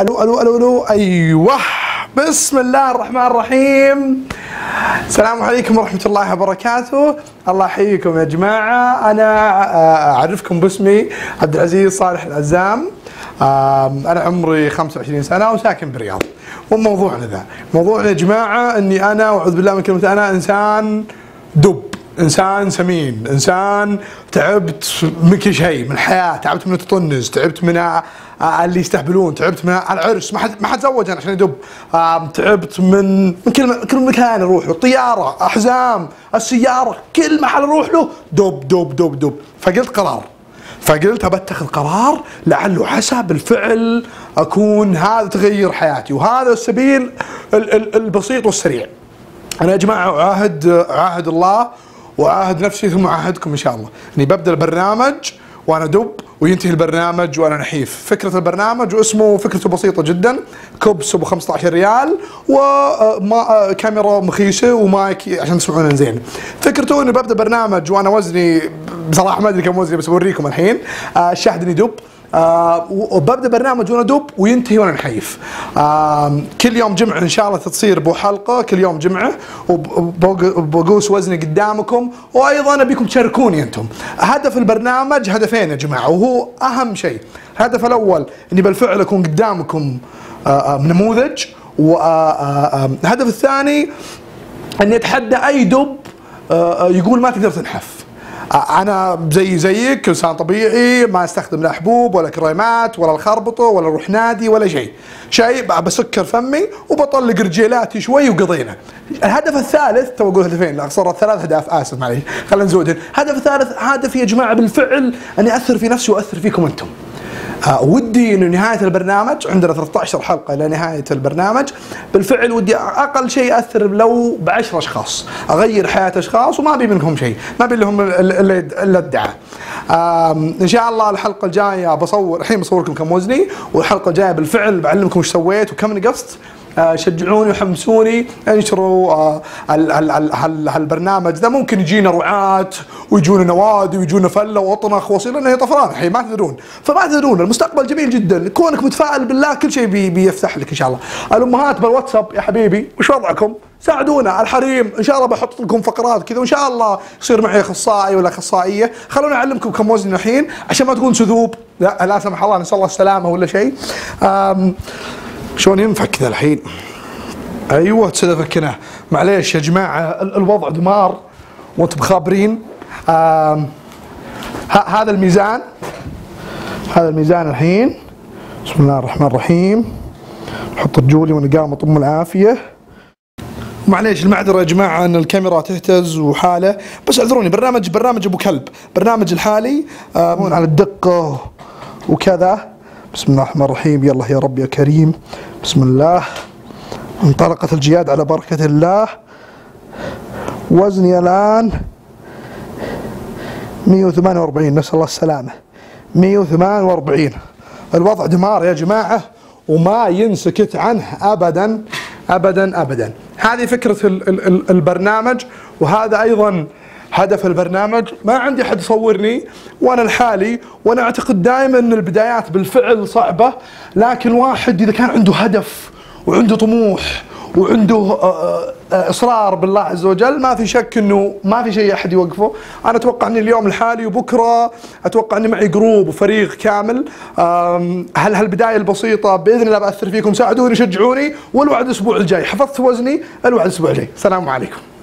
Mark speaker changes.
Speaker 1: ألو ألو ألو ألو. أيوه. بسم الله الرحمن الرحيم. السلام عليكم ورحمة الله وبركاته. الله يحييكم يا جماعة. أنا آه، أعرفكم باسمي عبد العزيز صالح العزام. أنا عمري 25 سنة وساكن بالرياض وموضوعنا ذا. موضوعنا يا جماعة أني أنا وأعوذ بالله من كلمة أنا إنسان دب. إنسان سمين إنسان تعبت من كل شيء من الحياة تعبت من التطنز تعبت من اللي يستهبلون تعبت من العرس ما حد ما حد زوج أنا عشان يدب. تعبت من من كل كل مكان أروح له الطيارة احزام السيارة كل محل أروح له دب دب دب دب. فقلت قرار. فقلت بتخذ قرار لعله عسى بالفعل أكون هذا تغير حياتي وهذا السبيل ال- ال- البسيط والسريع. أنا يا جماعة اعاهد أعاهد الله واعاهد نفسي ثم اعاهدكم إن شاء الله. إني ببدأ البرنامج وأنا دب وينتهي البرنامج وأنا نحيف. فكرة البرنامج واسمه فكرته بسيطة جدا. كوبس أبو 15 ريال وما كاميرا مخيسه ومايك عشان تسمعون زين فكرته إني ببدأ برنامج وأنا وزني بصراحة ما أدري كم وزني بس بوريكم الحين. آه، الشاهد إني دب. آه وببدأ برنامج وأنا دب وينتهي وأنا نحيف. كل يوم جمعة إن شاء الله تصير بو حلقة كل يوم جمعة وب- وبقوس وزني قدامكم وأيضا أبيكم تشاركوني أنتم. هدف البرنامج هدفين يا جماعة وهو أهم شيء. الهدف الأول إني بالفعل أكون قدامكم آه آه نموذج والهدف الثاني إني أتحدى أي دب يقول ما تقدر تنحف. أنا زي زيك انسان طبيعي ما أستخدم لا حبوب ولا كريمات ولا الخربطة ولا أروح نادي ولا شيء. شيء بسكر فمي وبطلق رجيلاتي شوي وقضينا. الهدف الثالث تو أقول هدفين لا صارت ثلاث اهداف آسف معليش خلينا نزودهم الهدف الثالث هدفي يا جماعة بالفعل اني اثر في نفسي واثر فيكم أنتم. ودي إنه نهاية البرنامج عندنا 13 حلقة إلى نهاية البرنامج. بالفعل ودي أقل شيء اثر لو ب 10 أشخاص. أغير حياة أشخاص وما أبي منهم شيء ما أبي لهم ال- ال- إلا الدعاء. إن شاء الله الحلقة الجاية بصور الحين بصور لكم كم وزني والحلقة الجاية بالفعل بعلمكم إيش سويت وكم نقصت. آه، شجعوني وحمسوني انشروا آه، ال- ال- ال- هال- هالبرنامج ذا ممكن يجينا رعاة ويجونا نوادي ويجونا فلة واطنخ وصيل لأنه هي طفران الحين ما تدرون. فما تدرون المستقبل جميل جدا. كونك متفائل بالله كل شيء بي بيفتح لك إن شاء الله. الأمهات بالواتساب يا حبيبي وش وضعكم؟ ساعدونا. الحريم إن شاء الله بحط لكم فقرات كذا وإن شاء الله يصير معي أخصائي ولا أخصائية. خلوني اعلمكم كم وزن الحين عشان ما تكون سذوب. لا لا سمح الله نسأل الله السلامة ولا شيء. شلون ينفع كذا الحين؟ أيوه تسد فكنا معليش يا جماعة ال- الوضع دمار. وأنتم خابرين هذا الميزان. هذا الميزان الحين. بسم الله الرحمن الرحيم. نحط رجولي وأنا قام اطم العافية. معليش المعذرة يا جماعة إن الكاميرا تهتز وحالة. بس اعذروني برنامج برنامج أبو كلب. برنامج الحالي آم، على الدقة وكذا. بسم الله الرحمن الرحيم يلا يا رب يا كريم بسم الله انطلقت الجياد على بركة الله وزني الآن 148 نسأل الله السلامة 148 الوضع دمار يا جماعة وما ينسكت عنه أبدا أبدا أبدا هذه فكرة ال- ال- ال- البرنامج وهذا أيضا هدف البرنامج ما عندي أحد يصورني وأنا لحالي وأنا أعتقد دائما إن البدايات بالفعل صعبة لكن واحد إذا كان عنده هدف وعنده طموح وعنده آه، آه، إصرار بالله عز وجل ما في شك إنه ما في شيء أحد يوقفه. أنا أتوقع إني اليوم لحالي وبكرة أتوقع اني معي جروب وفريق كامل. هل هالبداية البسيطة بإذن الله بأثر فيكم؟ ساعدوني شجعوني والوعد الأسبوع الجاي. حفظت وزني الوعد الأسبوع الجاي. السلام عليكم.